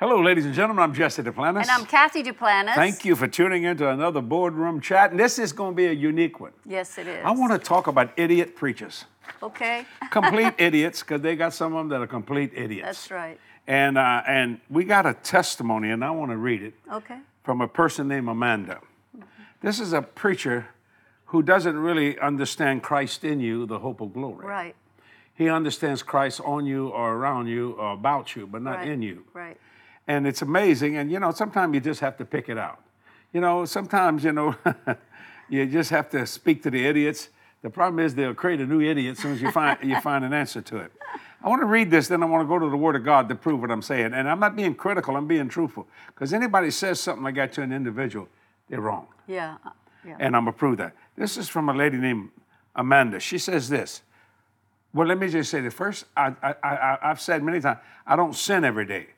Hello, ladies and gentlemen. I'm Jesse Duplantis. And I'm Cathy Duplantis. Thank you for tuning into another boardroom chat. And this is going to be a unique one. Yes, it is. I want to talk about idiot preachers. Okay. complete idiots, because they got some of them that are complete idiots. That's right. And uh, and we got a testimony, and I want to read it Okay. from a person named Amanda. This is a preacher who doesn't really understand Christ in you, the hope of glory. Right. He understands Christ on you or around you or about you, but not right. in you. Right. And it's amazing. And you know, sometimes you just have to pick it out. You know, sometimes you know, you just have to speak to the idiots. The problem is they'll create a new idiot as soon as you find you find an answer to it. I want to read this, then I want to go to the Word of God to prove what I'm saying. And I'm not being critical; I'm being truthful. Because anybody says something like that to an individual, they're wrong, Yeah. uh, Yeah. and I'm gonna prove that. This is from a lady named Amanda. She says this. Well, let me just say the first. I, I, I, I've said many times, I don't sin every day.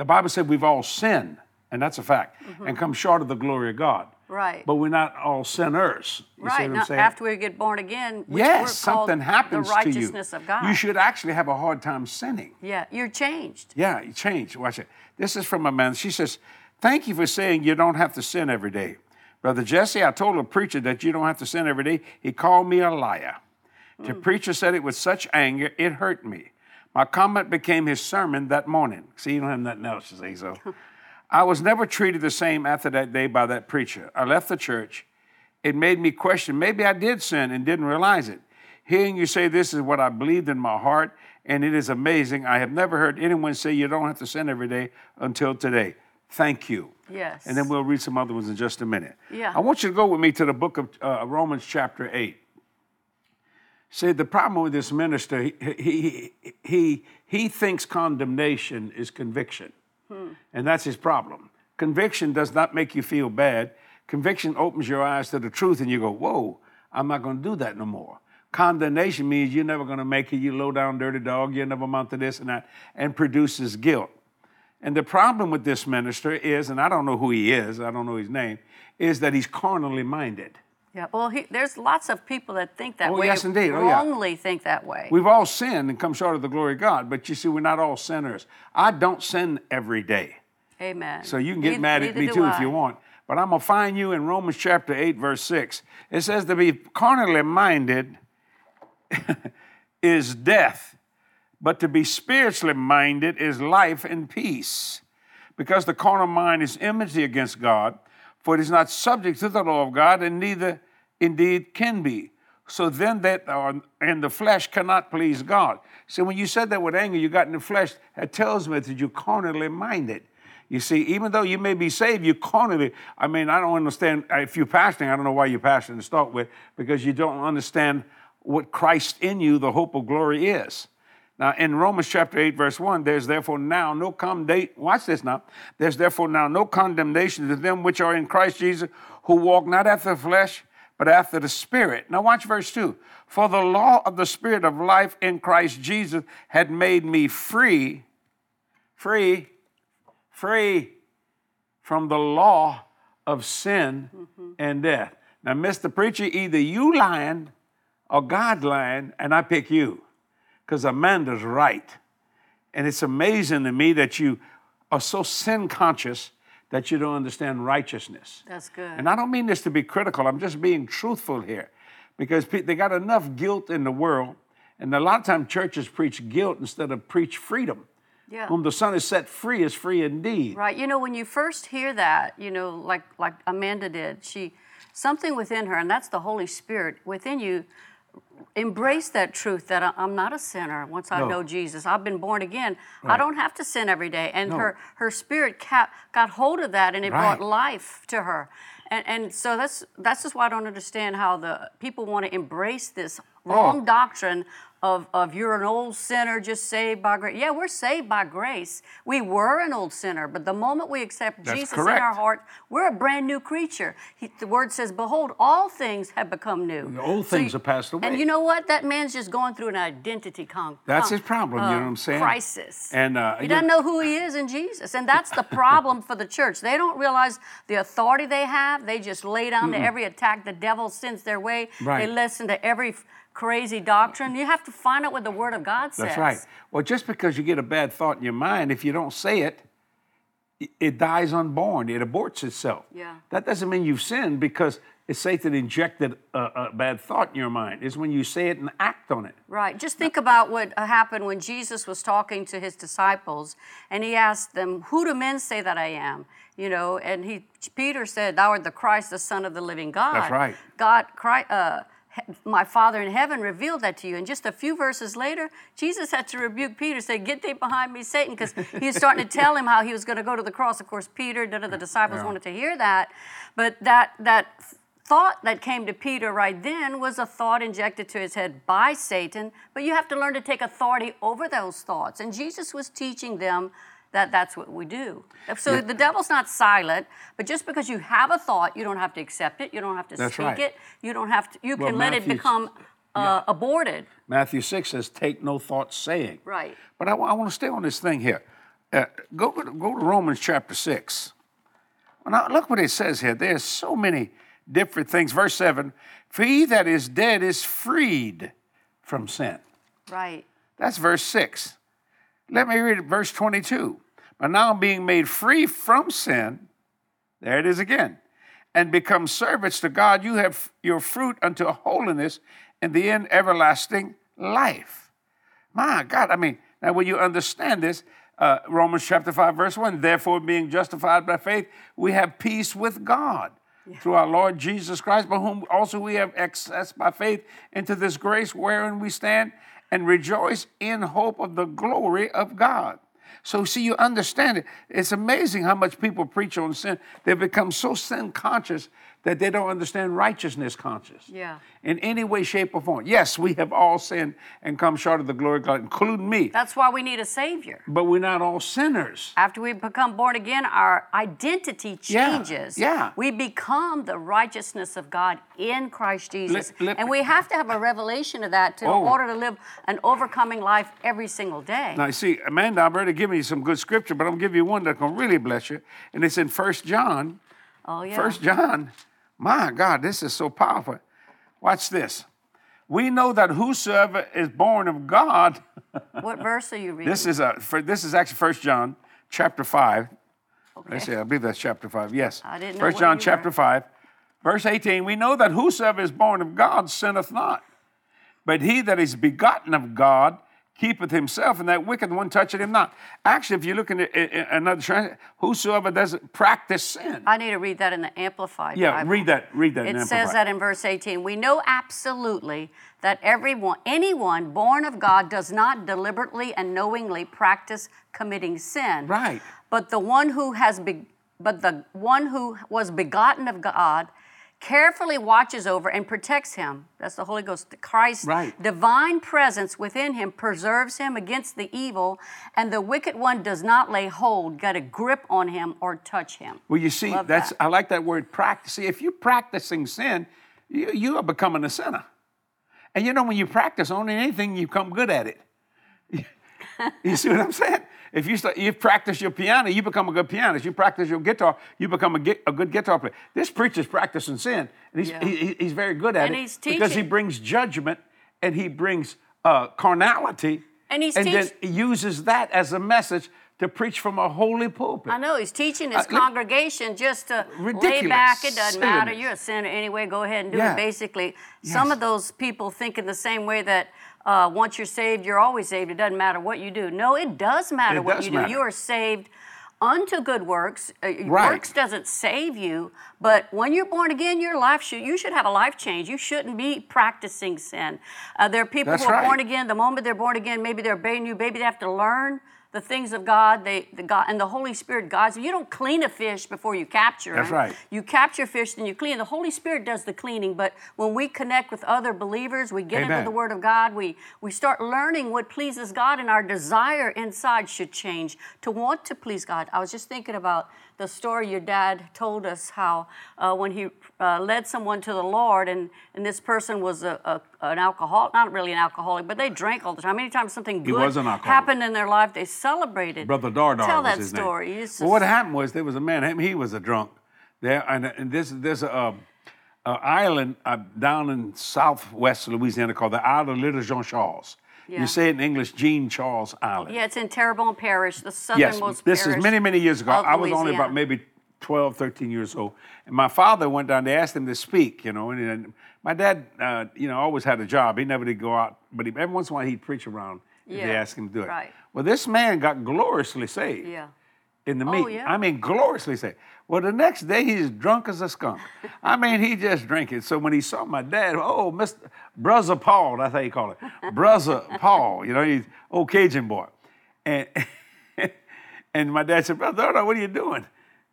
The Bible said we've all sinned, and that's a fact, mm-hmm. and come short of the glory of God. Right. But we're not all sinners. You right. Now, after we get born again, yes, something happens the to you. righteousness of God. You should actually have a hard time sinning. Yeah. You're changed. Yeah, you change. Watch it. This is from a man. She says, Thank you for saying you don't have to sin every day. Brother Jesse, I told a preacher that you don't have to sin every day. He called me a liar. The mm. preacher said it with such anger, it hurt me. My comment became his sermon that morning. See, you don't have nothing else to say, so. I was never treated the same after that day by that preacher. I left the church. It made me question maybe I did sin and didn't realize it. Hearing you say this is what I believed in my heart, and it is amazing. I have never heard anyone say you don't have to sin every day until today. Thank you. Yes. And then we'll read some other ones in just a minute. Yeah. I want you to go with me to the book of uh, Romans, chapter 8. See, the problem with this minister, he, he, he, he thinks condemnation is conviction. Hmm. And that's his problem. Conviction does not make you feel bad. Conviction opens your eyes to the truth and you go, whoa, I'm not going to do that no more. Condemnation means you're never going to make it, you low down dirty dog, you never amount to this and that, and produces guilt. And the problem with this minister is, and I don't know who he is, I don't know his name, is that he's carnally minded. Yeah. Well, he, there's lots of people that think that Oh, way. yes, indeed. Oh, yeah. wrongly think that way. We've all sinned and come short of the glory of God, but you see, we're not all sinners. I don't sin every day. Amen. So you can get Neith- mad at me too if you want. But I'm going to find you in Romans chapter 8, verse 6. It says to be carnally minded is death, but to be spiritually minded is life and peace. Because the carnal mind is enmity against God, for it is not subject to the law of God, and neither indeed can be. So then that uh, are in the flesh cannot please God. So when you said that with anger, you got in the flesh, that tells me that you're carnally minded. You see, even though you may be saved, you carnally, I mean, I don't understand, uh, if you're pastoring, I don't know why you're pastoring to start with, because you don't understand what Christ in you, the hope of glory, is. Now, in Romans chapter 8, verse 1, there's therefore now no condemnation. Watch this now. There's therefore now no condemnation to them which are in Christ Jesus, who walk not after the flesh, but after the Spirit. Now, watch verse 2. For the law of the Spirit of life in Christ Jesus had made me free, free, free from the law of sin mm-hmm. and death. Now, Mr. Preacher, either you lying or God lying, and I pick you because Amanda's right. And it's amazing to me that you are so sin conscious that you don't understand righteousness. That's good. And I don't mean this to be critical, I'm just being truthful here because they got enough guilt in the world. And a lot of times churches preach guilt instead of preach freedom. yeah. Whom the Son is set free is free indeed. Right. You know, when you first hear that, you know, like like Amanda did, she something within her, and that's the Holy Spirit within you. Embrace that truth that I'm not a sinner once I No. know Jesus. I've been born again. I don't have to sin every day. And No. her her spirit ca- got hold of that, and it Right. brought life to her. And and so that's that's just why I don't understand how the people want to embrace this Oh. wrong doctrine of, of you're an old sinner just saved by grace. Yeah, we're saved by grace. We were an old sinner, but the moment we accept That's Jesus correct. in our heart, we're a brand new creature. He, the word says, Behold, all things have become new. The old So things you- have passed away. And you know what? That man's just going through an identity con- That's con- his problem, you know what I'm saying? Crisis. And, uh, he you- doesn't know who he is in Jesus. And that's the problem for the church. They don't realize the authority they have. They just lay down to every attack the devil sends their way. Right. They listen to every crazy doctrine. You have to find out what the Word of God says. That's right. Well, just because you get a bad thought in your mind, if you don't say it, it dies unborn. It aborts itself. Yeah. That doesn't mean you've sinned because it's Satan injected a, a bad thought in your mind. It's when you say it and act on it. Right. Just think about what uh, happened when Jesus was talking to his disciples and he asked them, Who do men say that I am? You know, and he Peter said, Thou art the Christ, the Son of the living God. That's right. God, Christ, uh, my Father in heaven revealed that to you. And just a few verses later, Jesus had to rebuke Peter, say, Get thee behind me, Satan, because he was starting to tell him how he was going to go to the cross. Of course, Peter, none of the disciples Yeah. wanted to hear that. But that, that thought that came to Peter right then was a thought injected to his head by Satan, but you have to learn to take authority over those thoughts. And Jesus was teaching them that that's what we do. So the devil's not silent, but just because you have a thought, you don't have to accept it, you don't have to That's speak right. it, you don't have to, you Well, can let it become uh, aborted. Matthew 6 says, Take no thought saying. Right. But I, want to stay on this thing here. Uh, go, to, go to Romans chapter 6. Now, look what it says here. There's so many different things. Verse 7 For he that is dead is freed from sin. Right. That's verse 6. Let me read verse 22. But now being made free from sin, there it is again, and become servants to God, you have your fruit unto holiness, and the end everlasting life. My God, I mean, now when you understand this, uh, Romans chapter 5, verse 1, therefore being justified by faith, we have peace with God through our Lord Jesus Christ, by whom also we have access by faith into this grace wherein we stand and rejoice in hope of the glory of God. So, see, you understand it. It's amazing how much people preach on sin. They've become so sin conscious that they don't understand righteousness conscious Yeah. in any way, shape, or form. Yes, we have all sinned and come short of the glory of God, including me, That's why we need a Savior. but we're not all sinners. After we become born again, our identity changes. yeah. yeah. We become the righteousness of God in Christ Jesus. let- and we have to have a revelation of that to, Oh. in order to live an overcoming life every single day. Now, you see, Amanda Alberta give me some good scripture, but I'm going to give you one that's going to really bless you. And it's in First John. oh, yeah. First John. My God, this is so powerful. Watch this. We know that whosoever is born of God, what verse are you reading? this is a for, this is actually First John chapter five. Let's see, I believe that's chapter five. Yes. I didn't know First John chapter were. five, verse 18. We know that whosoever is born of God sinneth not. But he that is begotten of God keepeth himself, and that wicked one toucheth him not. Actually, if you look in, the, in- in another translation, whosoever doesn't practice sin. I need to read that in the Amplified yeah, Bible. read that. Read that. in It says Amplified. that in verse 18. We know absolutely that everyone, anyone born of God does not deliberately and knowingly practice committing sin. Right. But the one who has be, but the one who was begotten of God carefully watches over and protects him. That's the Holy Ghost. Christ's Right. divine presence within him preserves him against the evil, and the wicked one does not lay hold, get a grip on him, or touch him. Well, you see, Love that's that. I like that word practice. See, if you're practicing sin, you, you are becoming a sinner. And you know, when you practice on anything, you become good at it. you see what I'm saying? If you start, you practice your piano, you become a good pianist. You practice your guitar, you become a, a good guitar player. This preacher's practicing sin, and he's, Yeah. he- he- he's very good at And it because he brings judgment and he brings uh, carnality, And he's and then teach- he uses that as a message to preach from a holy pulpit. I know he's teaching his Uh, congregation just to lay back. It doesn't matter. You're a sinner anyway. Go ahead and do Yeah. it. Basically, some of those people think in the same way that uh, once you're saved, you're always saved. It doesn't matter what you do. No, it does matter It what does you matter. do. You are saved unto good works. Uh, Right. Works doesn't save you, but when you're born again, your life should you should have a life change. You shouldn't be practicing sin. Uh, there are people That's who are right. born again. The moment they're born again, maybe they're a new baby. They have to learn the things of God. They the God and the Holy Spirit guides. You don't clean a fish before you capture That's him. right. You capture fish, then you clean. The Holy Spirit does the cleaning. But when we connect with other believers, we get Amen. into the Word of God. We we start learning what pleases God, and our desire inside should change to want to please God. I was just thinking about the story your dad told us how uh, when he uh, led someone to the Lord, and, and this person was a, a, an alcoholic, not really an alcoholic, but they drank all the time. Anytime something good happened in their life, they celebrated. Brother Dardar Tell that his story. Well, what happened was there was a man. He was a drunk. There and, and this there's a, um, a island uh, down in southwest Louisiana called the Isle of Little Jean Charles. Yeah. You say it in English, Jean Charles Island. Yeah, it's in Terrebonne Parish, the southernmost Yes, this is many, many years ago. I was only about maybe 12, 13 years old. And my father went down, they asked him to speak, you know. And, and my dad, uh, you know, always had a job. He never did go out, but he, every once in a while he'd preach around if they Yeah, asked him to do it. right. Well, this man got gloriously saved Yeah. In the Oh, yeah. I mean, gloriously saved. Well, the next day he's drunk as a skunk. I mean, he just drinking. So when he saw my dad, oh, Mr. Brother Paul, that's how you call it. Brother Paul, you know, he's old Cajun boy. And and my dad said, Brother, what are you doing?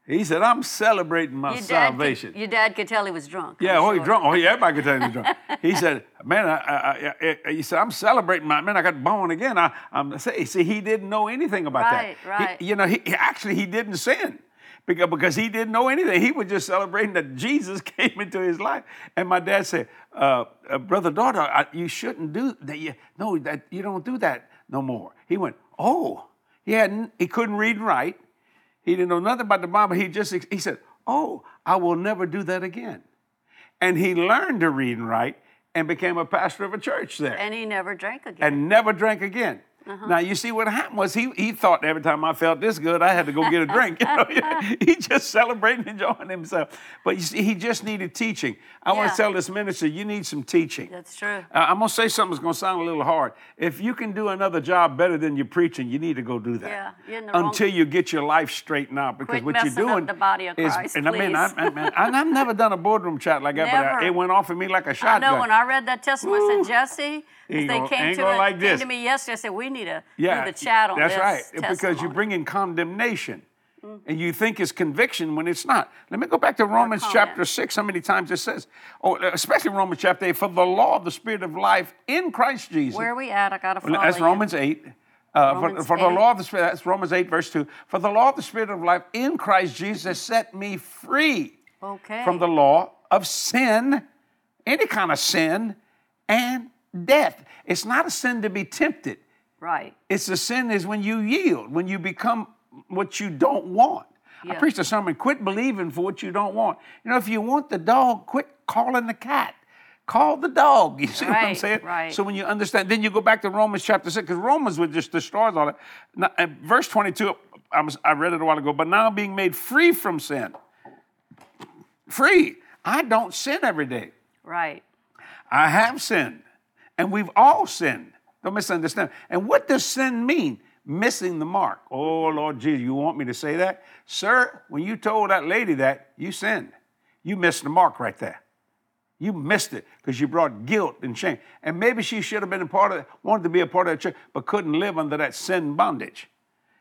He said, I'm celebrating my Your salvation. could, your dad could tell he was drunk. Yeah, I'm oh, he drunk. Oh, yeah, everybody could tell he was drunk. He said, "Man, I, I, I, he said I'm celebrating my man. I got born again. I, I'm see, see, he didn't know anything about Right, that. right. He- you know, he he- actually he didn't sin because because he didn't know anything. He was just celebrating that Jesus came into his life. And my dad said, uh, uh, "Brother, Dardar, I, you shouldn't do that. You, no, that you don't do that no more." He went, "Oh, he hadn't. He couldn't read and write." He didn't know nothing about the Bible. He just he said, "Oh, I will never do that again." And he learned to read and write and became a pastor of a church there And he never drank again. and never drank again. Now you see what happened was he he thought every time I felt this good I had to go get a drink. You know? he just celebrating and enjoying himself. But you see, he just needed teaching. I want to tell this minister, you need some teaching. That's true. Uh, I'm gonna say something that's gonna sound a little hard. If you can do another job better than you're preaching, you need to go do that. Yeah, the wrong- Until you get your life straightened out, because Quit what you're doing the body of is, Christ, and I mean, I. I, man, I, I've never done a boardroom chat like that, but I, it went off of me like a shotgun. know when I read that testimony, I said, Jesse, they came, to, like came to me yesterday. I said, we need to yeah, do the chat on that's this. right. Because you're testimony." bringing condemnation, and you think it's conviction when it's not. Let me go back to Romans chapter six. How many times it says, oh, especially Romans chapter eight, for the law of the Spirit of life in Christ Jesus. Where are we at? I got to follow That's you. Romans 8. Uh, for, for the law of the Spirit, that's Romans 8, verse 2. For the law of the Spirit of life in Christ Jesus set me free Okay. from the law of sin, any kind of sin, and death. It's not a sin to be tempted. Right. It's a sin is when you yield, when you become what you don't want. I preached a sermon, quit believing for what you don't want. You know, if you want the dog, quit calling the cat. Call the dog. You see what I'm saying? right. So when you understand, then you go back to Romans chapter 6, because Romans would just destroys all that. Now, verse 22, I, was, I read it a while ago, but now being made free from sin. Free. I don't sin every day. Right. I have sinned, and we've all sinned. Don't misunderstand. And what does sin mean? Missing the mark. Oh, Lord Jesus, you want me to say that? Sir, when you told that lady that, you sinned. You missed the mark right there. You missed it because you brought guilt and shame. And maybe she should have been a part of wanted to be a part of that church, but couldn't live under that sin bondage.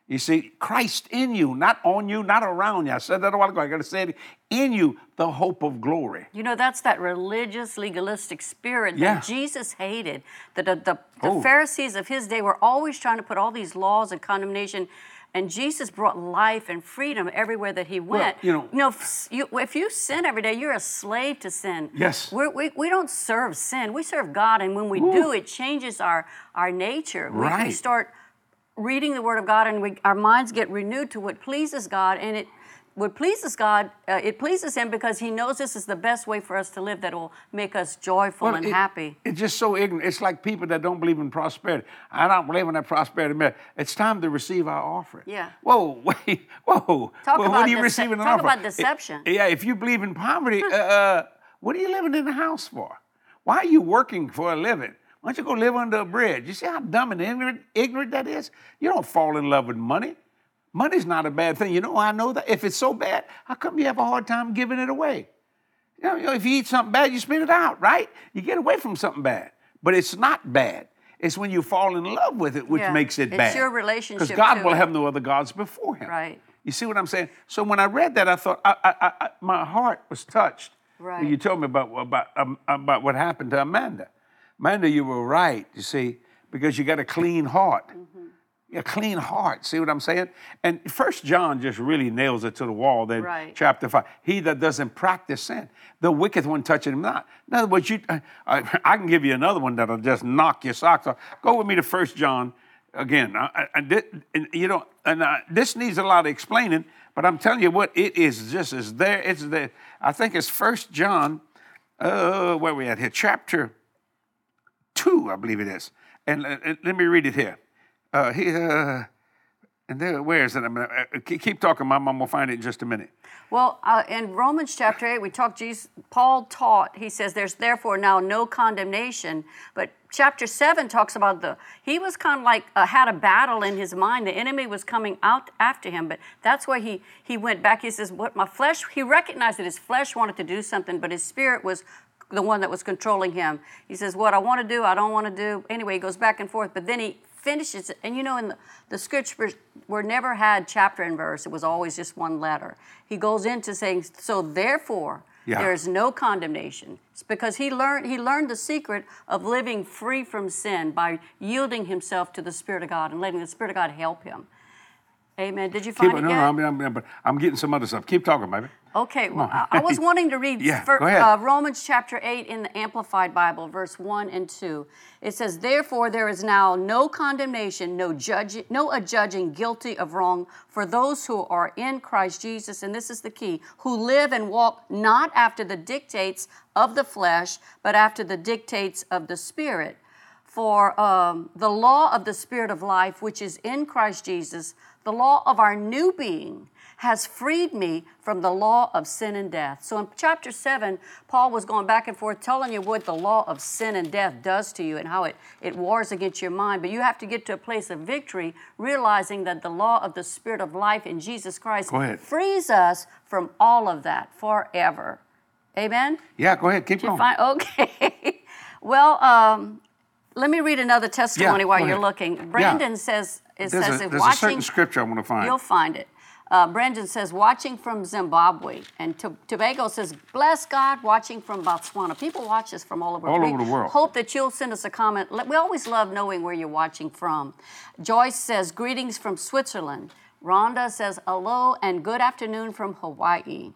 You see, Christ in you, not on you, not around you. I said that a while ago. I got to say it in you, the hope of glory. You know, that's that religious, legalistic spirit that Jesus hated. The, the, the, the Oh. Pharisees of his day were always trying to put all these laws and condemnation. And Jesus brought life and freedom everywhere that he went. you know- if you, if you sin every day, you're a slave to sin. Yes. We're, we we don't serve sin. We serve God, and when we do, it changes our our nature. We, we start reading the Word of God, and we, our minds get renewed to what pleases God, and it what pleases God, uh, it pleases Him because He knows this is the best way for us to live that will make us joyful and it- happy. It's just so ignorant. It's like people that don't believe in prosperity. I don't believe in that prosperity. myth. It's time to receive our offering. Yeah. Whoa, wait, whoa. Talk well, about what are you dece- receiving an talk about deception. I- yeah, if you believe in poverty, uh, uh, what are you living in the house for? Why are you working for a living? Why don't you go live under a bridge? You see how dumb and ignorant, ignorant that is? You don't fall in love with money. Money's not a bad thing. You know I know that? If it's so bad, how come you have a hard time giving it away? You know, if you eat something bad, you spit it out, right? You get away from something bad. But it's not bad. It's when you fall in love with it, which Yeah. makes it It's bad. It's your relationship Because God will it. have no other gods before Him. Right. You see what I'm saying? So when I read that, I thought I, I, I, I- my heart was touched. Right. When you told me about about um, about what happened to Amanda. Amanda, you were right. You see, because you got a clean heart. A clean heart. See what I'm saying? And First John just really nails it to the wall. Then Right. chapter five. He that doesn't practice sin, the wicked one touching him not. In other words, you, I, I can give you another one that'll just knock your socks off. Go with me to First John again. I, I, I did- and, you know, and uh, this needs a lot of explaining. But I'm telling you what, it is just as there. It's there. I think it's First John. Uh, where we at here? Chapter two, I believe it is. And uh, uh, let me read it here. Uh, here, and there, where is it? I'm gonna, uh, keep talking, my Mom. I'm gonna find it in just a minute. Well, uh, in Romans chapter 8, we talked, Jesus, Paul taught, he says, there's therefore now no condemnation. But chapter 7 talks about the, he was kind of like, uh, had a battle in his mind. The enemy was coming out after him. But that's why he, he went back. He says, what my flesh, he recognized that his flesh wanted to do something, but his spirit was the one that was controlling him. He says, what I want to do, I don't want to do. Anyway, he goes back and forth. But then he finishes it. And you know, in the, the scriptures were never had chapter and verse, it was always just one letter. He goes into saying, So therefore, Yeah. there is no condemnation. It's because he learned he learned the secret of living free from sin by yielding himself to the Spirit of God and letting the Spirit of God help him. Amen. Did you find no, it no, yet? I'm, I'm, I'm, I'm getting some other stuff. Keep talking, baby. Okay, well, I, was wanting to read Yeah, ahead. Uh, Romans chapter 8 in the Amplified Bible, verse 1 and 2. It says, Therefore, there is now no condemnation, no, judge, no adjudging guilty of wrong for those who are in Christ Jesus, and this is the key, who live and walk not after the dictates of the flesh, but after the dictates of the Spirit. For um, the law of the Spirit of life, which is in Christ Jesus, the law of our new being, has freed me from the law of sin and death. So in chapter 7, Paul was going back and forth telling you what the law of sin and death does to you and how it, it wars against your mind. But you have to get to a place of victory, realizing that the law of the Spirit of life in Jesus Christ frees us from all of that forever. Amen? Yeah, go ahead. Keep going. Fine. Okay. well, um, let me read another testimony go while you're ahead. looking. Brandon says it There's, says a, there's a watching. certain scripture I want to find. You'll find it. Uh, Brendan says, watching from Zimbabwe. And to- Tobago says, bless God, watching from Botswana. People watch us from all over. All We over the world. Hope that you'll send us a comment. We always love knowing where you're watching from. Joyce says, greetings from Switzerland. Rhonda says, hello and good afternoon from Hawaii.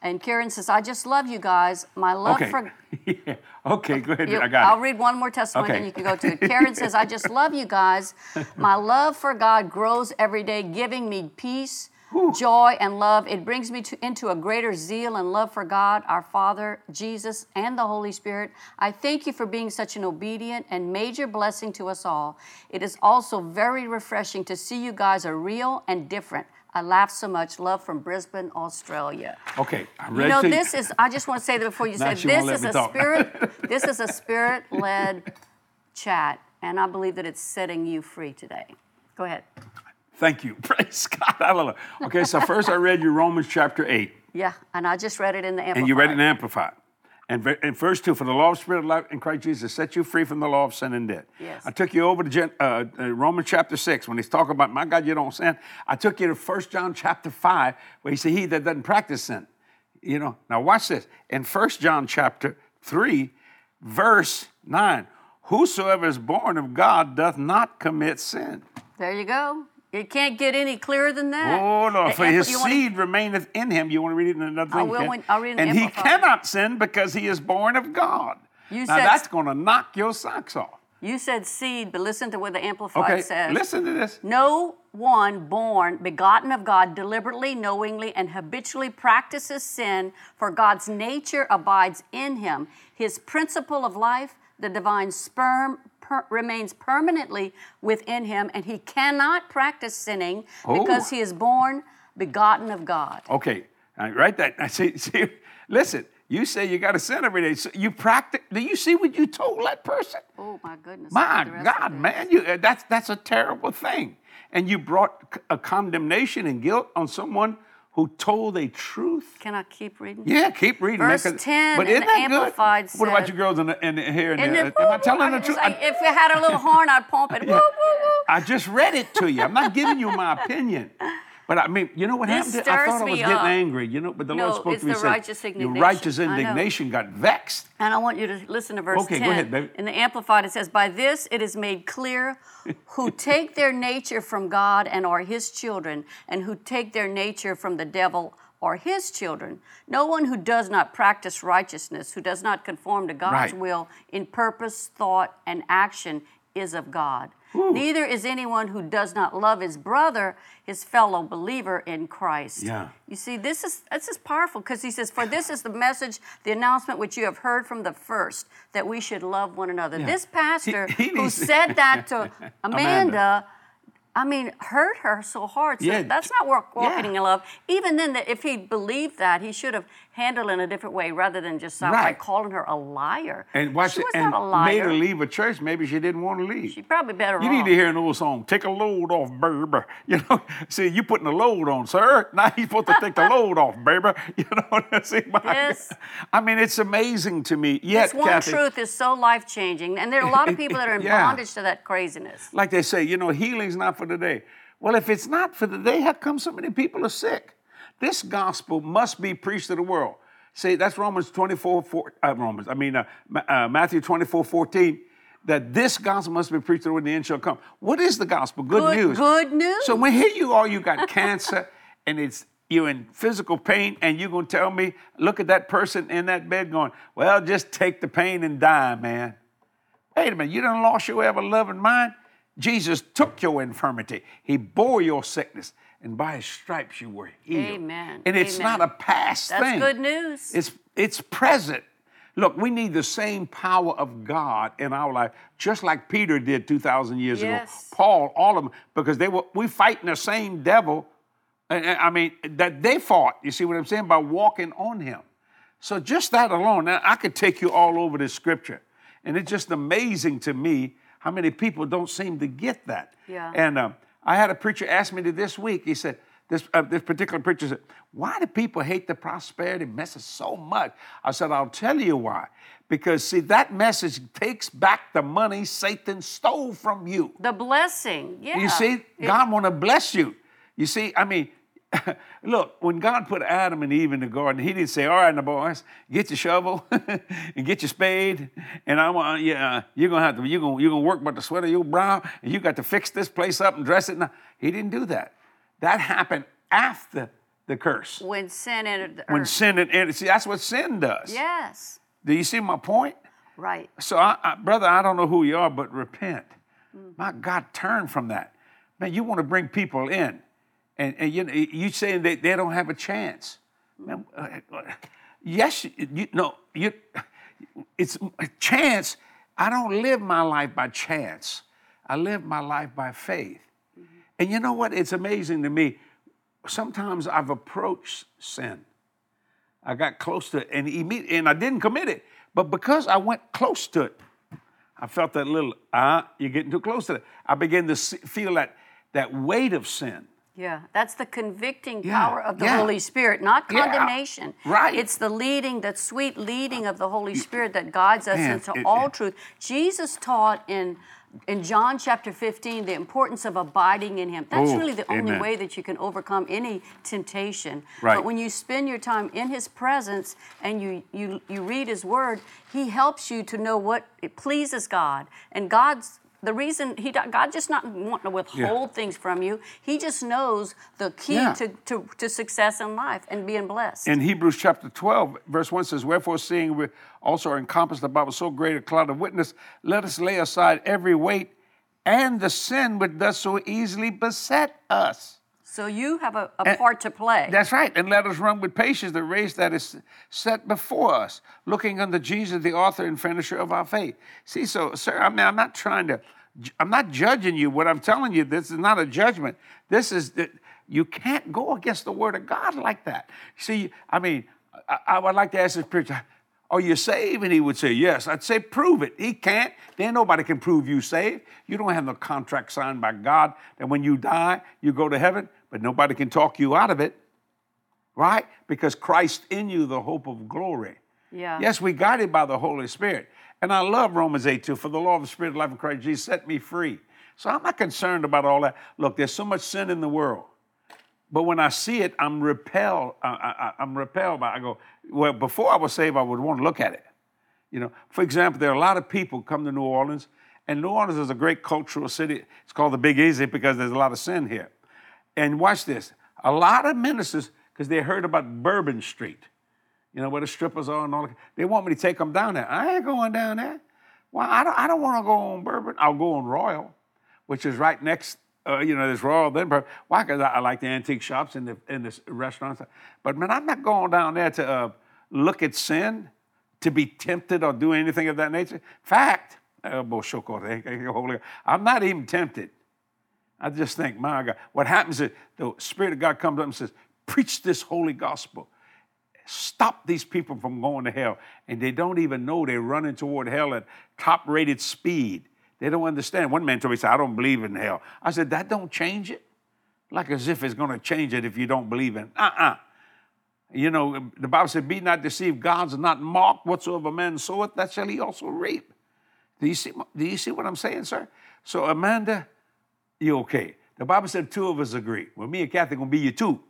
And Karen says, I just love you guys. My love okay. for yeah. Okay, go ahead. you- I got I'll it. read one more testimony, Okay. then you can go to it. Karen says, I just love you guys. My love for God grows every day, giving me peace, joy, and love. It brings me to, into a greater zeal and love for God, our Father, Jesus, and the Holy Spirit. I thank you for being such an obedient and major blessing to us all. It is also very refreshing to see you guys are real and different. I laugh so much. Love from Brisbane, Australia. Okay, I'm You ready know, to this is, I just want to say that before you say, she this is a talk. spirit, this is a spirit-led chat, and I believe that it's setting you free today. Go ahead. Thank you. Praise God. Hallelujah. Okay, so first I read you Romans chapter 8, Yeah, and I just read it in the Amplified. and you read it in Amplified. And in verse 2, for the law of spirit of life in Christ Jesus set you free from the law of sin and death. Yes. I took you over to Gen- uh, uh, Romans chapter 6 when he's talking about, my God, you don't sin. I took you to 1 John chapter 5 where he said, he that doesn't practice sin. You know, now watch this. In 1 John chapter 3, verse 9, whosoever is born of God doth not commit sin. There you go. You can't get any clearer than that. Oh no! The For his seed remaineth in him. You want to read it in another I will when- I'll read it in and he cannot sin because he is born of God. You now said- that's going to knock your socks off. You said seed, but listen to what the Amplified Okay, says. listen to this. No one born, begotten of God, deliberately, knowingly, and habitually practices sin, for God's nature abides in him. His principle of life, the divine sperm, per- remains permanently within him, and he cannot practice sinning oh. because Oh. he is born begotten of God. Okay, I write that. I see. See, listen. You say you got to sin every day. So you practice. Do you see what you told that person? Oh my goodness. My the rest of God, man, you, that's that's a terrible thing. And you brought a condemnation and guilt on someone who told a truth. Can I keep reading? Yeah, keep reading. man, Verse 'cause- 10 But isn't the that good? Amplified What about you girls in, the, in the, here and, And there? then, Am I telling the truth? like, if it had a little horn, I'd pump it. Woo, woo, woo. I just read it to you. I'm not giving you my opinion. But I mean, you know what This happened? I thought I was getting up. angry, you know, but the No, Lord spoke to me the and said, righteous Your indignation. righteous indignation got vexed. And I want you to listen to verse Okay, 10. go ahead, baby. In the Amplified, it says, By this it is made clear who take their nature from God and are his children, and who take their nature from the devil are his children. No one who does not practice righteousness, who does not conform to God's Right. will in purpose, thought, and action, is of God. Neither is anyone who does not love his brother, his fellow believer in Christ. Yeah. You see, this is this is powerful because he says, "For this is the message, the announcement which you have heard from the first, that we should love one another." Yeah. This pastor He- he who said that to Amanda, Amanda. I mean, hurt her so hard. So Yeah. that's not walk, walking Yeah. in love. Even then, that if he believed that, he should have handled it in a different way rather than just outright Right. calling her a liar. And watch she it, was and not a made her leave a church. Maybe she didn't want to leave. She probably better You off. need to hear an old song. Take a load off, baby. You know, see, you putting a load on, sir. Now he's supposed to take the load off, baby. You know, see, my Yes. I mean, it's amazing to me. Yet, this one Cathy, truth is so life changing, and there are a lot of people that are in Yeah. bondage to that craziness. like they say, you know, healing's not for today. Well, if it's not for today, how come so many people are sick? This gospel must be preached to the world. See, that's Romans 24, 4, uh, Romans, I mean, uh, uh, Matthew 24, 14, that this gospel must be preached to the world, and the end shall come. What is the gospel? Good, Good- news. good news. So when here you are, you got cancer, and it's you're in physical pain, and you're gonna tell me, look at that person in that bed going, well, just take the pain and die, man. Wait a minute, you done lost your ever loving mind? Jesus took your infirmity. He bore your sickness, and by his stripes you were healed. Amen. And it's Amen. not a past That's thing. good news. It's it's present. Look, we need the same power of God in our life, just like Peter did 2,000 years Yes. ago. Paul, all of them, because they were we fighting the same devil. I mean, that they fought. You see what I'm saying? By walking on him. So just that alone, now I could take you all over this scripture, and it's just amazing to me how many people don't seem to get that. Yeah. And um, I had a preacher ask me to this week. He said, this, uh, this particular preacher said, "Why do people hate the prosperity message so much?" I said, "I'll tell you why. Because see, that message takes back the money Satan stole from you. the blessing, yeah. You see, God want to bless you. You see, I mean, look, when God put Adam and Eve in the garden, He didn't say, "All right, now boys, get your shovel and get your spade, and I want, yeah, uh, you're gonna have to, you're gonna, you're gonna work by the sweat of your brow, and you got to fix this place up and dress it." No, He didn't do that. That happened after the curse. when sin entered the When earth. sin entered, see, that's what sin does. yes, Do you see my point? right. So, I, I, brother, I don't know who you are, but repent. Mm. My God, turn from that. Man, you want to bring people in, and, and you, you saying they, they don't have a chance. Man, uh, uh, yes, you, no, you, it's a chance. I don't live my life by chance. I live my life by faith. And you know what? It's amazing to me. Sometimes I've approached sin. I got close to it, and, imme- and I didn't commit it. But because I went close to it, I felt that little, ah, you're getting too close to it. I began to see, feel that, that weight of sin. Yeah, that's the convicting Yeah, power of the yeah. Holy Spirit, not Yeah, condemnation. right. It's the leading, that sweet leading of the Holy Spirit that guides us Man, into it- all it- truth. Jesus taught in in John chapter 15 the importance of abiding in him. That's Oh, really the only amen. way that you can overcome any temptation. Right. But when you spend your time in his presence and you you you read his word, he helps you to know what it pleases God. And God's the reason he God just not wanting to withhold things from you. He just knows the key Yeah. to, to, to success in life and being blessed. In Hebrews chapter 12, verse 1 says, Wherefore, seeing we also are encompassed about with so great a cloud of witness, let us lay aside every weight and the sin which does so easily beset us. So you have a, a part to play. That's right. And let us run with patience the race that is set before us, looking unto Jesus, the author and finisher of our faith. See, so, sir, I mean, I'm not trying to, I'm not judging you. What I'm telling you, this is not a judgment. This is that you can't go against the word of God like that. See, I mean, I, I would like to ask this preacher, are you saved? And he would say, Yes. I'd say, Prove it. He can't. Then nobody can prove you saved. You don't have no contract signed by God that when you die, you go to heaven, but nobody can talk you out of it right? Because Christ in you, the hope of glory. Yeah. Yes, we guided by the Holy Spirit. And I love Romans 8 2. For the law of the Spirit of life in Christ Jesus set me free. So I'm not concerned about all that. Look, there's so much sin in the world. But when I see it, I'm repelled. I, I'm repelled by. I go. Well, before I was saved, I would want to look at it. You know, for example, there are a lot of people come to New Orleans, and New Orleans is a great cultural city. It's called the Big Easy because there's a lot of sin here. And watch this: a lot of ministers, because they heard about Bourbon Street, you know, where the strippers are and all. that, They want me to take them down there. I ain't going down there. Well, I don't. I don't want to go on Bourbon. I'll go on Royal. which is right next, uh, you know, this Royal Edinburgh. Why? Because I, I like the antique shops and the and the restaurants. But man, I'm not going down there to uh, look at sin, to be tempted or do anything of that nature. Fact, uh, I'm not even tempted. I just think, my God, what happens is the Spirit of God comes up and says, preach this holy gospel. Stop these people from going to hell. And they don't even know they're running toward hell at top rated speed. They don't understand. One man told me, he said, I don't believe in hell. I said, that don't change it. Like as if it's going to change it if you don't believe in it. Uh-uh. You know, the Bible said, be not deceived. God's not mocked. Whatsoever man soweth, that shall he also reap. Do you see, do you see what I'm saying, sir? So, Amanda, you okay. The Bible said two of us agree. Well, me and Cathy going to be you two.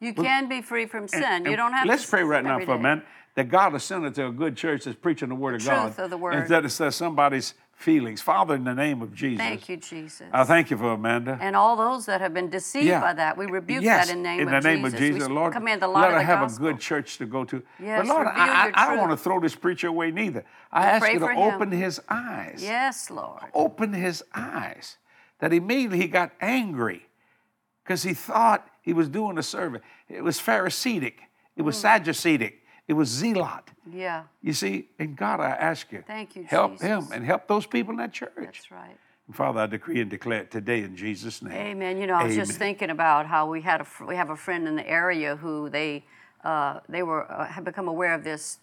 You can be free from sin. And, and you don't have let's to. pray right now for a minute that God will send it to a good church that's preaching the Word the of truth God. Of the word. Instead of says somebody's feelings. Father, in the name of Jesus. Thank you, Jesus. I thank you for Amanda. And all those that have been deceived Yeah. by that, we rebuke yes, that in the name, of Jesus. in the name Jesus. of Jesus, we Lord. command the let light her of the have gospel. a good church to go to. Yes, but Lord, I, I, I don't want to throw this preacher away neither. I ask you to for him. open his eyes. Yes, Lord. Open his eyes. That immediately he got angry because he thought he was doing a service. It was Pharisaic. It was Mm. Sadduceic. It was zealot. Yeah, You see, and God, I ask you, Thank you, help him and help those people in that church. that's right. And Father, I decree and declare it today in Jesus' name. Amen. You know, I was just thinking about how we had a we have a friend in the area who they uh, they were uh, had become aware of this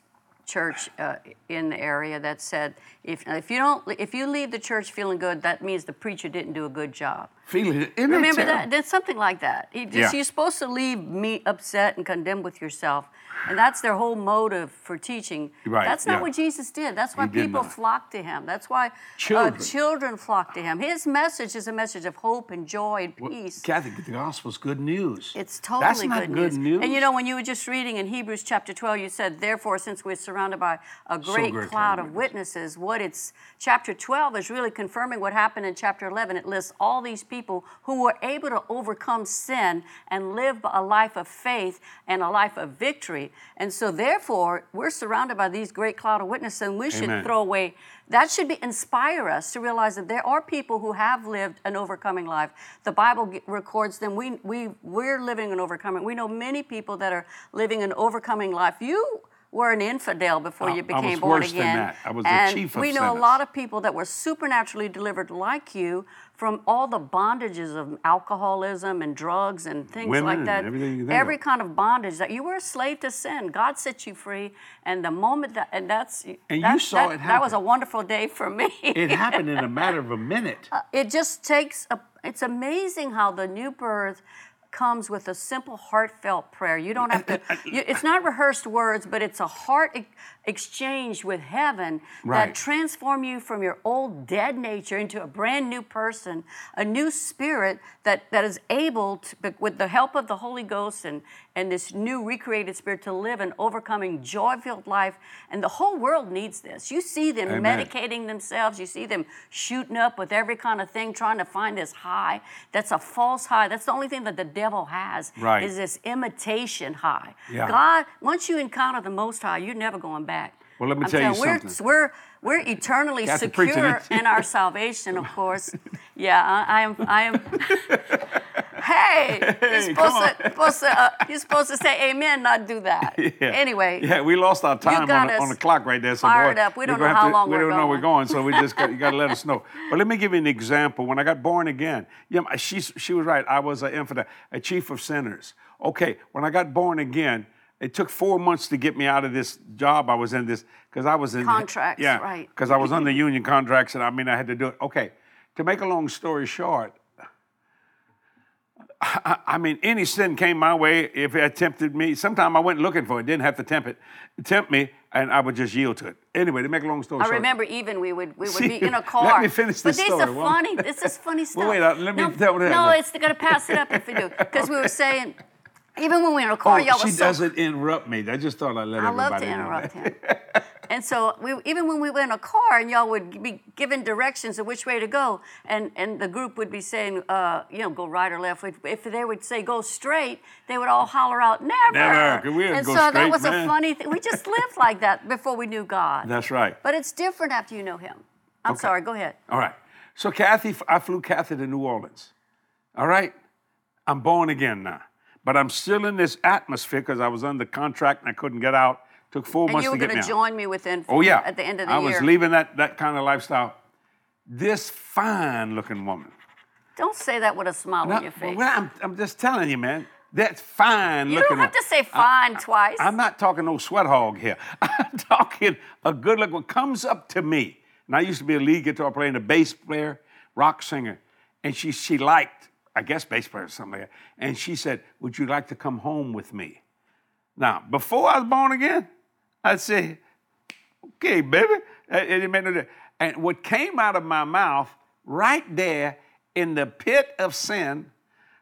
church uh, in the area that said if if you don't if you leave the church feeling good, that means the preacher didn't do a good job. Feeling it. Remember that? There's something like that. He just, Yeah. You're supposed to leave me upset and condemned with yourself. And that's their whole motive for teaching. Right, That's not yeah. what Jesus did. That's why He did people not. flock to him. That's why Children. Uh, children flock to him. His message is a message of hope and joy and Well, peace. Cathy, the gospel's good news. It's totally That's not good, good news. And you know, when you were just reading in Hebrews chapter 12, you said, Therefore, since we're surrounded by a great, great cloud of witnesses, what it's chapter 12 is really confirming what happened in chapter 11. It lists all these people who were able to overcome sin and live a life of faith and a life of victory. And so, therefore, we're surrounded by these great cloud of witnesses, and we should throw away. That should be inspire us to realize that there are people who have lived an overcoming life. The Bible g- records them. We we we're living an overcoming. We know many people that are living an overcoming life. You were an infidel before I- you I became was born worse than again. that. I was the and chief of we know a lot of people that were supernaturally delivered like you from all the bondages of alcoholism and drugs and things Women like that. everything you think Every of. kind of bondage that you were a slave to sin. God set you free, and the moment that and that's And you that- saw that- it That was a wonderful day for me. it happened in a matter of a minute. Uh, it just takes a it's amazing how the new birth comes with a simple heartfelt prayer. You don't have to you, it's not rehearsed words but it's a heart e- exchange with heaven Right. that transform you from your old dead nature into a brand new person a new spirit that that is able to with the help of the holy ghost and and this new recreated spirit to live an overcoming joy-filled life. And the whole world needs this. You see them Amen. medicating themselves. You see them shooting up with every kind of thing trying to find this high. That's a false high. That's the only thing that the devil has Right. is this imitation high Yeah. god once you encounter the most high you're never going back Well, let me I'm tell you telling we're, something. we're we're eternally Got to preach it, secure in our salvation of course yeah i, I am i am hey you're supposed to, supposed to uh, you're supposed to say amen not do that Yeah. anyway Yeah, we lost our time on the, on the clock right there. So fired boy, up. We don't know how to- long we we're don't know we're going. going, so we just got, you got to let us know. But let me give you an example. When I got born again, yeah, she she was right. I was an infidel, a chief of sinners. Okay, when I got born again, it took four months to get me out of this job I was in this because I was in Contracts, Yeah, right. Because I was under union contracts, and I mean I had to do it. Okay, to make a long story short, I, I mean, any sin came my way if it tempted me. Sometimes I went looking for it, didn't have to tempt it, tempt me, and I would just yield to it. Anyway, to make a long story I short. remember even we would we would See, be in a car. let me finish But this these story. are Well- funny. This is funny stuff. Well, wait, let me no, tell that. No, it's gonna pass it up if we do. Because we were saying, even when we were in a car, Oh, y'all she was so. doesn't interrupt me. I just thought I'd let I everybody love to interrupt him. And so we, even when we were in a car and y'all would be given directions of which way to go, and, and the group would be saying, uh, you know, go right or left. If- If they would say go straight, they would all holler out, never. Never, we and so that was man. a funny thing. We just lived like that before we knew God. That's right. But it's different after you know Him. I'm Okay. sorry, go ahead. All right. So Cathy, I flew Cathy to New Orleans. All right? I'm born again now. But I'm still in this atmosphere because I was under contract and I couldn't get out. Took four And months you were going to join me within Oh yeah. at the end of the I year. I was leaving that, that kind of lifestyle. This fine looking woman. Don't say that with a smile No, on your face. well, I'm, I'm just telling you, man. That's fine you looking You don't have woman. to say fine twice. I'm not talking no sweat hog here. I'm talking a good look one comes up to me. And I used to be a lead guitar player and a bass player, rock singer. And she she liked, I guess bass player or something like that. And she said, Would you like to come home with me? Now, before I was born again, I'd say, Okay, baby. It, didn't make no difference. And what came out of my mouth right there in the pit of sin,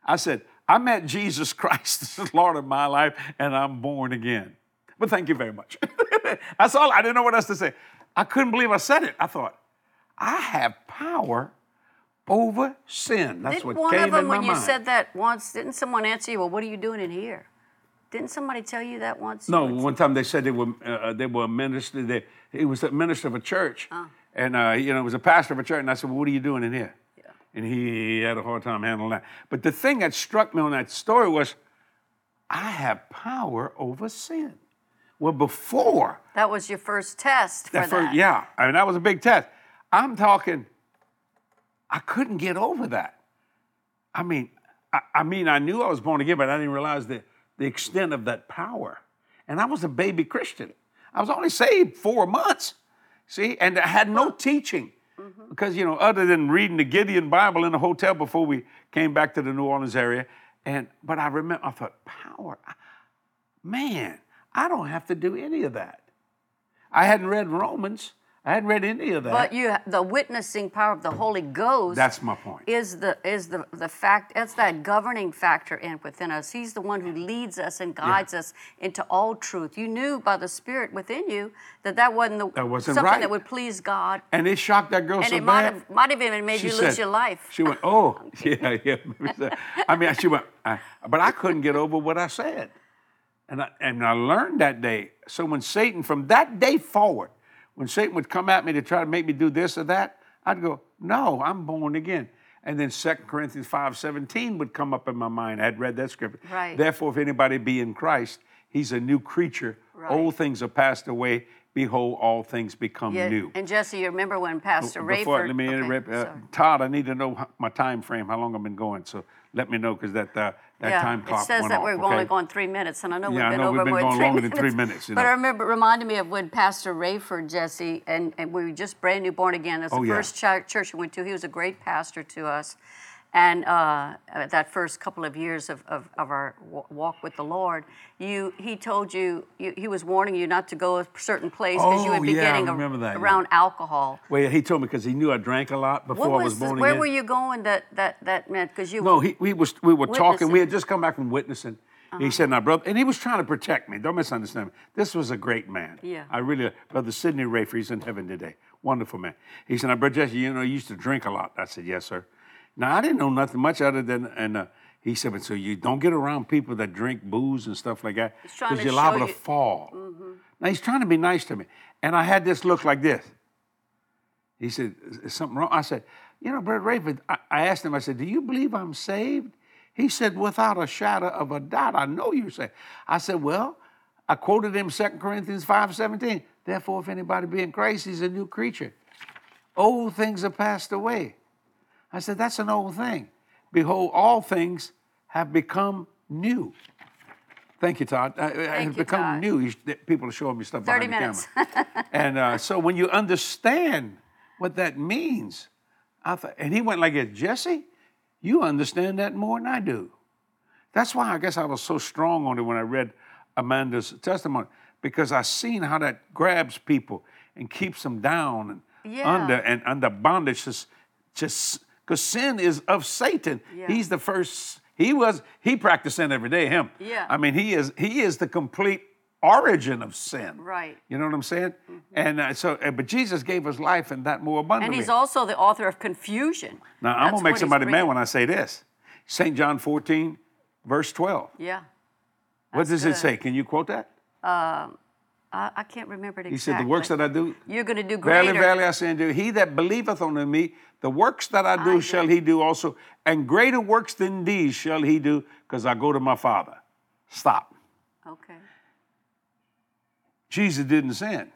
I said, I met Jesus Christ the Lord of my life, and I'm born again. But thank you very much. That's all. I didn't know what else to say. I couldn't believe I said it. I thought, I have power over sin. That's Didn't what one of them, when you mind. said that once, didn't someone answer you, well, what are you doing in here? Didn't somebody tell you that once? No, one time they said they were uh, they were a minister. They, he was a minister of a church, and uh, you know, it was a pastor of a church. And I said, "Well, what are you doing in here?" And he, he had a hard time handling that. But the thing that struck me on that story was, I have power over sin. Well, before That was your first test for that that. first, yeah, I mean that was a big test. I'm talking, I couldn't get over that. I mean, I, I mean, I knew I was born again, but I didn't realize the, the extent of that power. And I was a baby Christian. I was only saved four months, see, and I had no teaching. Mm-hmm. Because, you know, other than reading the Gideon Bible in the hotel before we came back to the New Orleans area. And but I remember I thought, power, man, I don't have to do any of that. I hadn't read Romans. I hadn't read any of that. But you, the witnessing power of the Holy Ghost That's my point. is the is the the fact. It's that governing factor in within us. He's the one who leads us and guides us into all truth. You knew by the Spirit within you that that wasn't the, That wasn't something right. that would please God, And it shocked that girl and so it might bad. have might have even made she you lose your life. She went, oh, yeah, yeah. I mean, she went, I, but I couldn't get over what I said. And I, and I learned that day. So when Satan, from that day forward, when Satan would come at me to try to make me do this or that, I'd go, no, I'm born again. And then 2 Corinthians 5 17 would come up in my mind. I had read that scripture. Right. Therefore, if anybody be in Christ, he's a new creature. Right. Old things are passed away. Behold, all things become Yeah, new. and Jesse, you remember when Pastor Ray? Before, Rayford? let me okay, interrupt. Uh. Todd, I need to know my time frame, how long I've been going. So let me know because that uh, that yeah, time clock it says went that off, okay? only going three minutes, and I know Yeah, we've I been know over we've been more going than longer than three minutes, you But know. I remember reminded me of when Pastor Rayford Jesse, and, and we were just brand new born again. That's Oh, the first church we went to. He was a great pastor to us, and uh, uh, that first couple of years of, of, of our wa- walk with the Lord, you he told you, you he was warning you not to go a certain place because you Oh, would be yeah, getting a- that, yeah. around alcohol. Well, he told me because he knew I drank a lot before What I was was this- born where again. were you going that that that meant because you No, he, we was we were talking. We had just come back from witnessing. Uh-huh. He said, "Now, brother," and he was trying to protect me. Don't misunderstand me. This was a great man. Yeah. I really, brother Sidney Rayford, he's in heaven today. Wonderful man. He said, "Now, brother Jesse, you know, you used to drink a lot." I said, "Yes, sir." Now, I didn't know nothing much other than, and uh, he said, "But so you don't get around people that drink booze and stuff like that because you're liable show to you- Mm-hmm. fall." Now he's trying to be nice to me, and I had this look like this. He said, "Is- something wrong? I said, you know, Brother Rayford, I, I asked him, I said, do you believe I'm saved? He said, without a shadow of a doubt, I know you're saved. I said, well, I quoted him 2 Corinthians 5, 17. Therefore, if anybody be in Christ, he's a new creature. Old things are passed away. I said, that's an old thing. Behold, all things have become new. Thank you, Todd. Uh, uh, have you, become Todd. new. You, people are showing me stuff 30 behind minutes. the camera. and uh, so when you understand what that means, I thought, and he went like this, Jesse, you understand that more than I do. That's why I guess I was so strong on it when I read Amanda's testimony, because I seen how that grabs people and keeps them down and Yeah. under and under bondage. Just, just because sin is of Satan. Yeah. He's the first. He was. He practiced sin every day. Him. Yeah. I mean, he is. He is the complete origin of sin. Right. You know what I'm saying? And uh, so, uh, but Jesus gave us life and that more abundantly. and he's also the author of confusion. now, I'm gonna make somebody mad when I say this. St. John 14, verse 12. Yeah. What That's does it say? Can you quote that? I, I can't remember it exactly. He said, The works that I do, You're going to do greater. verily, verily, I say unto you, he that believeth on me, the works that I do I shall he do also, and greater works than these shall he do, because I go to my Father. Stop. Okay. Jesus didn't sin.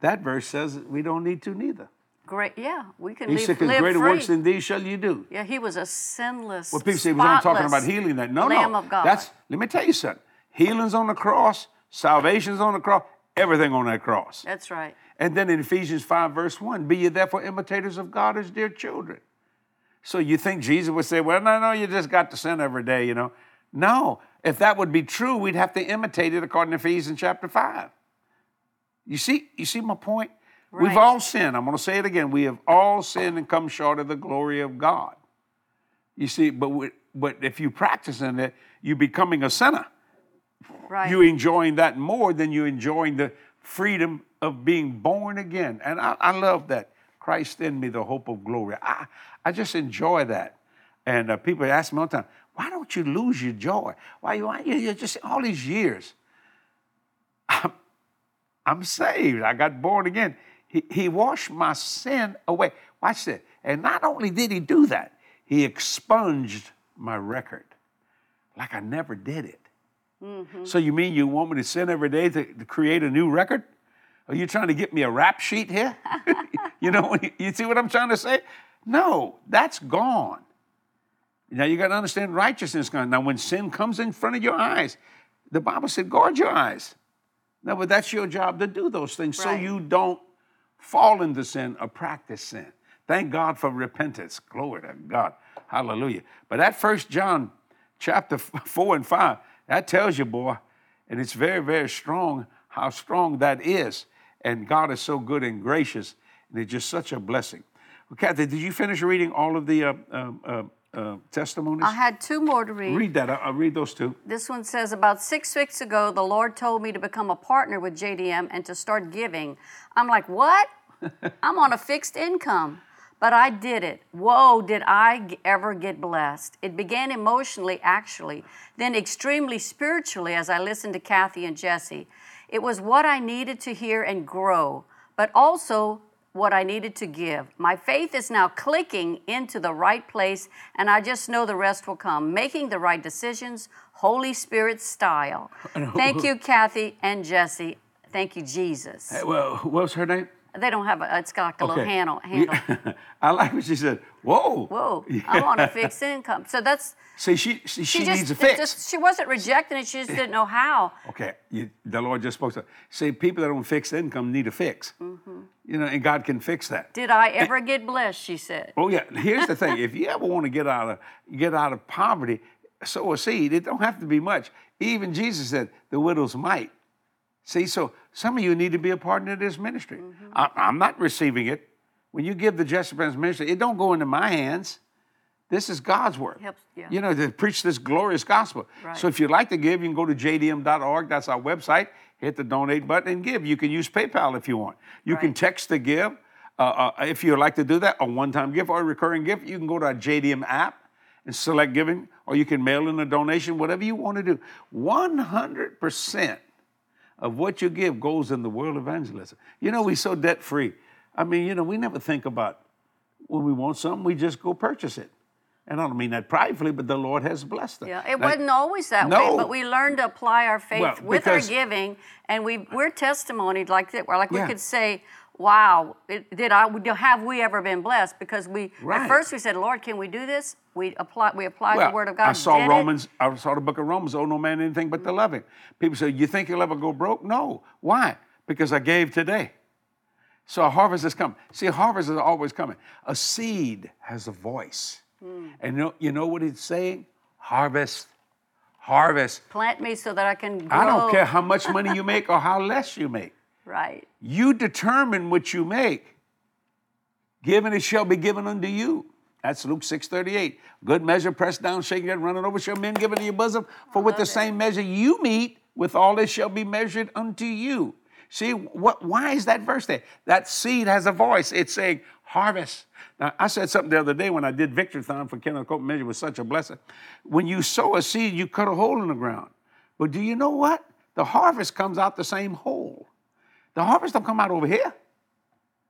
That verse says we don't need to neither. Great. Yeah, we can He live, said, because greater free. works than these shall you do. yeah, he was a sinless. Well, people say, well, I'm talking about healing that. No, Lamb no. of God. That's, let me tell you something. Healing's on the cross, salvation's on the cross, everything on that cross. That's right. And then in Ephesians 5, verse 1, be ye therefore imitators of God as dear children. So you think Jesus would say, well, no, no, you just got to sin every day, you know? No. If that would be true, we'd have to imitate it according to Ephesians chapter 5. You see, you see my point? We've all sinned. I'm going to say it again. We have all sinned and come short of the glory of God. You see, but we, but if you practice in it, you're becoming a sinner. Right. You're enjoying that more than you're enjoying the freedom of being born again. And I, I love that. Christ in me, the hope of glory. I, I just enjoy that. And uh, people ask me all the time, why don't you lose your joy? Why you, why you, you just all these years? I'm, I'm saved. I got born again. He, he washed my sin away. Watch this. And not only did he do that, he expunged my record like I never did it. Mm-hmm. So you mean you want me to sin every day to, to create a new record? Are you trying to get me a rap sheet here? you know, you see what I'm trying to say? No, that's gone. Now you got to understand righteousness gone. Now when sin comes in front of your eyes, the Bible said, guard your eyes. Now, but that's your job to do those things so you don't fall into sin or practice sin. Thank God for repentance. Glory to God. Hallelujah. But that first John chapter four and five, that tells you, boy, and it's very, very strong how strong that is. And God is so good and gracious, and it's just such a blessing. Well, Cathy, did you finish reading all of the uh, um, uh, uh, testimonies? I had two more to read. read that. I'll read those two. This one says About six weeks ago, the Lord told me to become a partner with JDM and to start giving. I'm like, What? I'm on a fixed income. But I did it. Whoa, did I ever get blessed? It began emotionally, actually, then extremely spiritually as I listened to Cathy and Jesse. It was what I needed to hear and grow, but also what I needed to give. My faith is now clicking into the right place, and I just know the rest will come. Making the right decisions, Holy Spirit style. Thank you, Cathy and Jesse. Thank you, Jesus. Hey, well, what's her name? They don't have a, it's got like a little handle. Handle. I like what she said. Whoa. Whoa, I'm on a fixed income. So that's, See, she she, she, she just, needs a fix. just- she wasn't rejecting it, she just didn't know how. Okay, you, the Lord just spoke to See, people that don't fix income need a fix. Mm-hmm. You know, and God can fix that. Did I ever get blessed? She said. Oh yeah, here's the thing: if you ever want to get out of get out of poverty, sow a seed. It don't have to be much. Even Jesus said, "The widow's mite." See, so some of you need to be a partner of this ministry. Mm-hmm. I, I'm not receiving it. When you give the Jesse Prince ministry, it don't go into my hands. This is God's work. Helps- yeah. You know, to preach this glorious gospel. Right. So if you'd like to give, you can go to jdm.org. That's our website. Hit the donate button and give. You can use PayPal if you want. You can text to give. Uh, uh, if you'd like to do that, a one-time gift or a recurring gift, you can go to our JDM app and select giving, or you can mail in a donation, whatever you want to do. 100% of what you give goes in the world evangelism. You know, we're so debt-free. I mean, you know, we never think about when we want something, we just go purchase it. And I don't mean that pridefully, but the Lord has blessed us. Yeah, it Now, wasn't always that No. way, but we learned to apply our faith Well, with our giving, and we we're testimonied like that. Where like Yeah. we could say, "Wow, it, did I have we ever been blessed?" Because we Right. at first we said, "Lord, can we do this?" We apply we applied Well, the word of God. I saw did it. Romans, I saw the book of Romans, oh no man anything but to love him. People say, You think you'll ever go broke? No. Why? Because I gave today. So a harvest is coming. See, a harvest is always coming. A seed has a voice. Hmm. And you know, you know what it's saying? Harvest. Harvest. Plant me so that I can grow. I don't care how much money you make or how less you make. Right. You determine what you make. Given it shall be given unto you. That's Luke 6:38. Good measure, pressed down, shaking it, running over, shall men give into your bosom. For with the same measure you meet, with all it shall be measured unto you. See, what, why is that verse there? That seed has a voice. It's saying harvest. Now, I said something the other day when I did Victorthon for Kenneth Copeland Measure was such a blessing. When you sow a seed, you cut a hole in the ground. But do you know what? the harvest comes out the same hole. The harvest don't come out over here.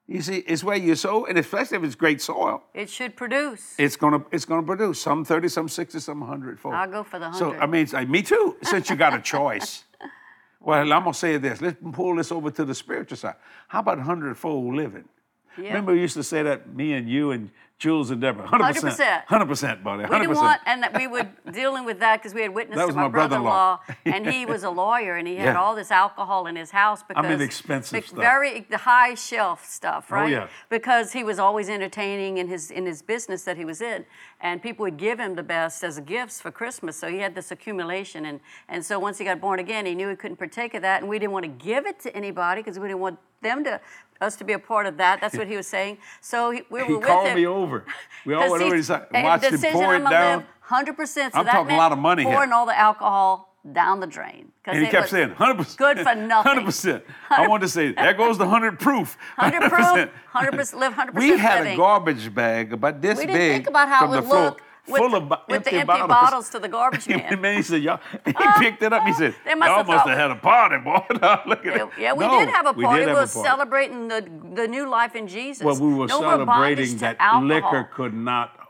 You see, it's where you sow, and especially if it's great soil, It should produce. it's gonna it's gonna produce some 30, some 60, some 100 fold. I'll go for the hundred. So I mean, it's like, me too. Since you got a choice. well, I'm gonna say this. Let's pull this over to the spiritual side. How about hundredfold living? Yeah. Remember, we used to say that me and you and Jules and Deborah. 100%. 100%. 100%, buddy. 100%. We didn't want, and that we were dealing with that because we had witnessed to my, my brother-in-law, brother-in-law. and he was a lawyer, and he had Yeah. all this alcohol in his house because mean, expensive stuff. Oh, very the high shelf stuff, oh, right? Oh, yeah. Because he was always entertaining in his in his business that he was in, and people would give him the best as gifts for Christmas. So he had this accumulation, and and so once he got born again, he knew he couldn't partake of that, and we didn't want to give it to anybody because we didn't want them to us to be a part of that. That's what he was saying. So he, we were He with called him. me over. We all went over he's- and and watched him pour it down. 100%. So I'm talking a lot of money here. pouring all the alcohol down the drain. And he kept saying, 100%. Good for nothing. 100%. I wanted to say, that goes the 100 proof. 100 proof, 100% live 100% We had living. a garbage bag about this we big didn't think about how it would look with, full of with the empty empty bottles. to the garbage And man. man, he said, y'all, he picked it up. He said, They must y'all have must thought- have had a party, boy. Look at Yeah, it. yeah, we No, did have a we party. did We were a party. celebrating the, the new life in Jesus. Well, we were no celebrating that liquor could not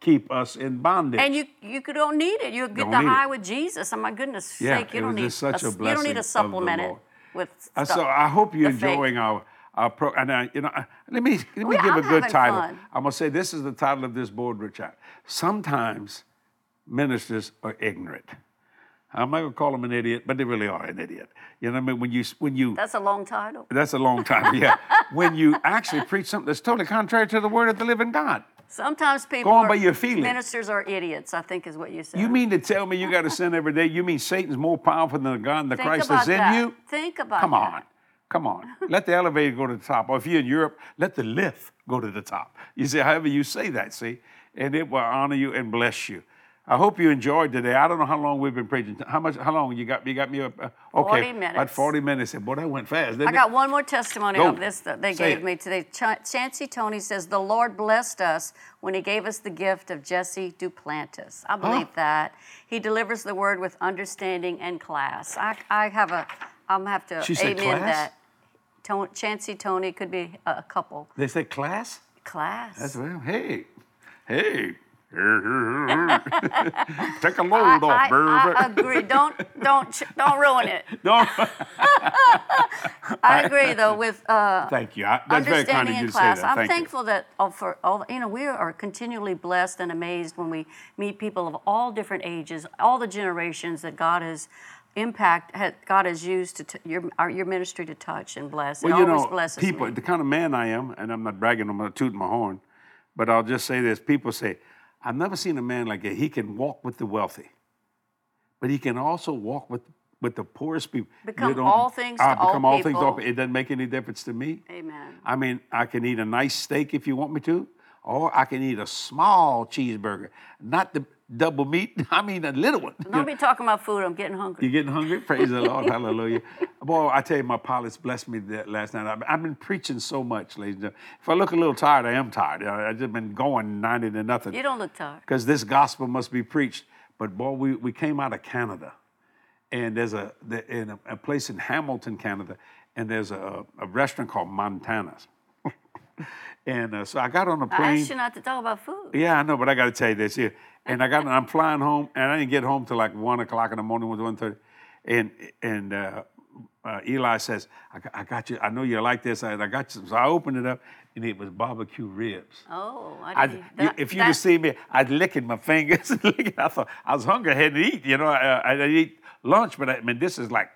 keep us in bondage. And you you don't need it. You get Don't the high it. with Jesus. Oh my goodness Yeah, sake, you don't need such a you don't need blessing to supplement it with Uh, stuff. so I hope you're faith. enjoying our our pro. And I, you know, I- let me let me We- give I'm a good title. fun. I'm gonna say this is the title of this board, Richard. Sometimes ministers are ignorant. I'm not gonna call them an idiot, but they really are an idiot. You know what I mean? When you when you That's a long title. that's a long time, yeah. when you actually preach something that's totally contrary to the word of the living God. Sometimes people Go on are, by your feelings. ministers are idiots. I think is what you said. You mean to tell me you got to sin every day? You mean Satan's more powerful than the God and the Think Christ that's in that. you? Think about it. Come that. on. Come on. Let the elevator go to the top. Or if you're in Europe, let the lift go to the top. You see, however you say that, see, and it will honor you and bless you. I hope you enjoyed today. I don't know how long we've been preaching. How much? How long you got? You got me up? Uh, okay, 40 About minutes. forty minutes. Boy, that went fast. I it? got one more testimony Go. of this that they Say gave it. me today. Ch- Chancey Tony says the Lord blessed us when He gave us the gift of Jesse Duplantis. I believe that He delivers the word with understanding and class. I, I have a, I'm have to She amen that. Ton- Chancey Tony could be a, couple They say class. class. That's well. Hey, hey. Take a load I, off, I, baby. I agree. Don't don't don't ruin it. Don't. I agree though with uh, Thank you. I, that's very kind understanding of you in to say class. that. I'm Thank you. thankful that uh, for all you know, we are continually blessed and amazed when we meet people of all different ages, all the generations that God has impact, had, God has used to t- your our, your ministry to touch and bless. Well, it you always know, blesses people, me. the kind of man I am, and I'm not bragging, I'm not tooting my horn, but I'll just say this. People say, I've never seen a man like that. He can walk with the wealthy, but he can also walk with, with the poorest people. Become all things to I all become all things to all. It doesn't make any difference to me. Amen. I mean, I can eat a nice steak if you want me to, or I can eat a small cheeseburger, not the double meat. I mean, a little one. Don't be talking about food. I'm getting hungry. You're getting hungry? Praise the Lord. Hallelujah. Boy, I tell you, my pilots blessed me that last night. I've, been preaching so much, ladies and gentlemen. If I look a little tired, I am tired. I've just been going 90 to nothing. You don't look tired. Because this gospel must be preached. But boy, we, we came out of Canada. And there's a, in a, a place in Hamilton, Canada, and there's a, a restaurant called Montana's. And uh, so I got on the plane. asked you not to talk about food. Yeah, I know, but I got to tell you this here. And I got, I'm flying home, and I didn't get home till like one o'clock in the morning, was one thirty. And and uh, uh, Eli says, I, got- I got you. I know you like this. I, I got you. So I opened it up, and it was barbecue ribs. Oh, I I, didn't. you- that- if you could see me, I'd licking my fingers. licking. I thought I was hungry. I had to eat. You know, I, I eat lunch, but I, I mean, this is like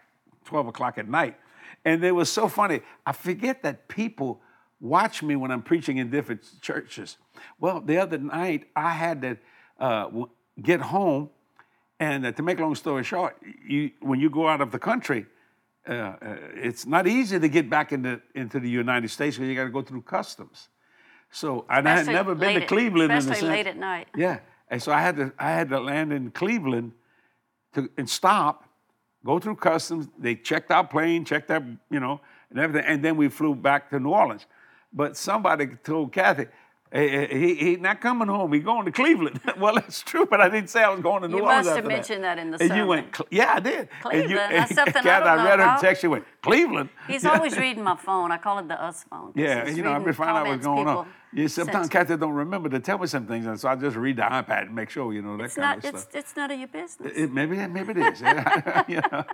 twelve o'clock at night, and it was so funny. I forget that people watch me when I'm preaching in different churches. Well, the other night I had to uh, get home, and uh, to make a long story short, you when you go out of the country. Uh, uh, it's not easy to get back into into the United States because you got to go through customs. So and I had never been to Cleveland in the especially late at night. Yeah, and so I had to I had to land in Cleveland to and stop, go through customs. They checked our plane, checked our you know and everything, and then we flew back to New Orleans. But somebody told Cathy, He, he, he not coming home. He going to Cleveland. well, that's true, but I didn't say I was going to New You Orleans must have mentioned that in the And you went, yeah, I did. And Cleveland? you, That's something I Cathy, don't know read her text. You went, Cleveland. He's Yeah. always reading my phone. I call it the us phone. Yeah, you know, been finding out what's going on. Yeah, sometimes. Cathy don't remember to tell me some things, and so I just read the iPad and make sure, you know, that It's kind not. of It's stuff. it's none of your business. It, maybe, maybe it is. Yeah, you know,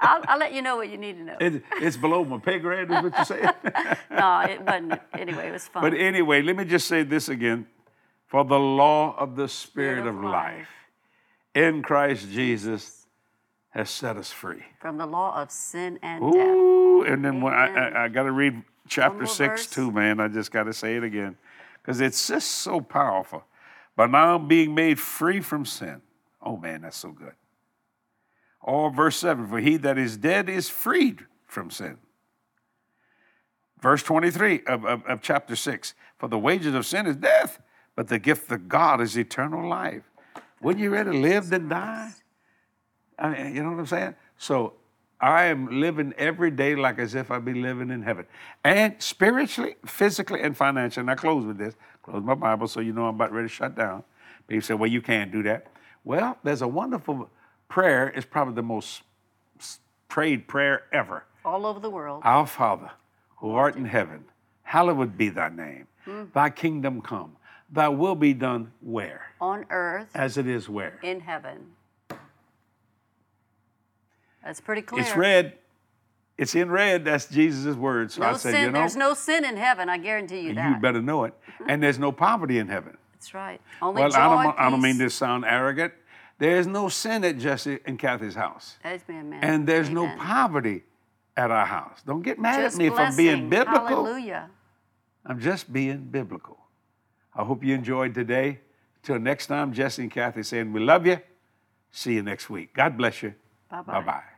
I'll, I'll let you know what you need to know. it, it's below my pay grade, is what you saying? no, it wasn't. Anyway, it was fun. But anyway, let me just say this again. For the law of the Spirit, Spirit of, of life life. in Christ Jesus has set us free. From the law of sin and death. Ooh, and then when I, I, I got to read chapter six verse. too, man. I just got to say it again because it's just so powerful. But now I'm being made free from sin. Oh man, that's so good. Or verse seven: For he that is dead is freed from sin. Verse 23 of, of, of chapter 6 For the wages of sin is death, but the gift of God is eternal life. Wouldn't you rather live than die? I mean, you know what I'm saying? So I am living every day like as if I'd be living in heaven. And spiritually, physically, and financially. And I close with this. Close my Bible so you know I'm about ready to shut down. People say, well, you can't do that. Well, there's a wonderful prayer. It's probably the most prayed prayer ever. All over the world. Our Father, who art in heaven, hallowed be thy name. Hmm. Thy kingdom come. Thy will be done where? on earth, As it is where? in heaven. That's pretty clear. It's red. It's in red. That's Jesus' words. So No I said, sin. you know, There's no sin in heaven. I guarantee you you better know it. Mm-hmm. And there's no poverty in heaven. That's right. Only Well, joy, I don't, I don't mean peace. to sound arrogant. There's no sin at Jesse and Cathy's house. Amen, man. And there's no poverty at our house. Don't get mad Just at me for being biblical. Hallelujah. I'm just being biblical. I hope you enjoyed today. Till next time, Jesse and Cathy saying, We love you. See you next week. God bless you. Bye-bye. Bye bye.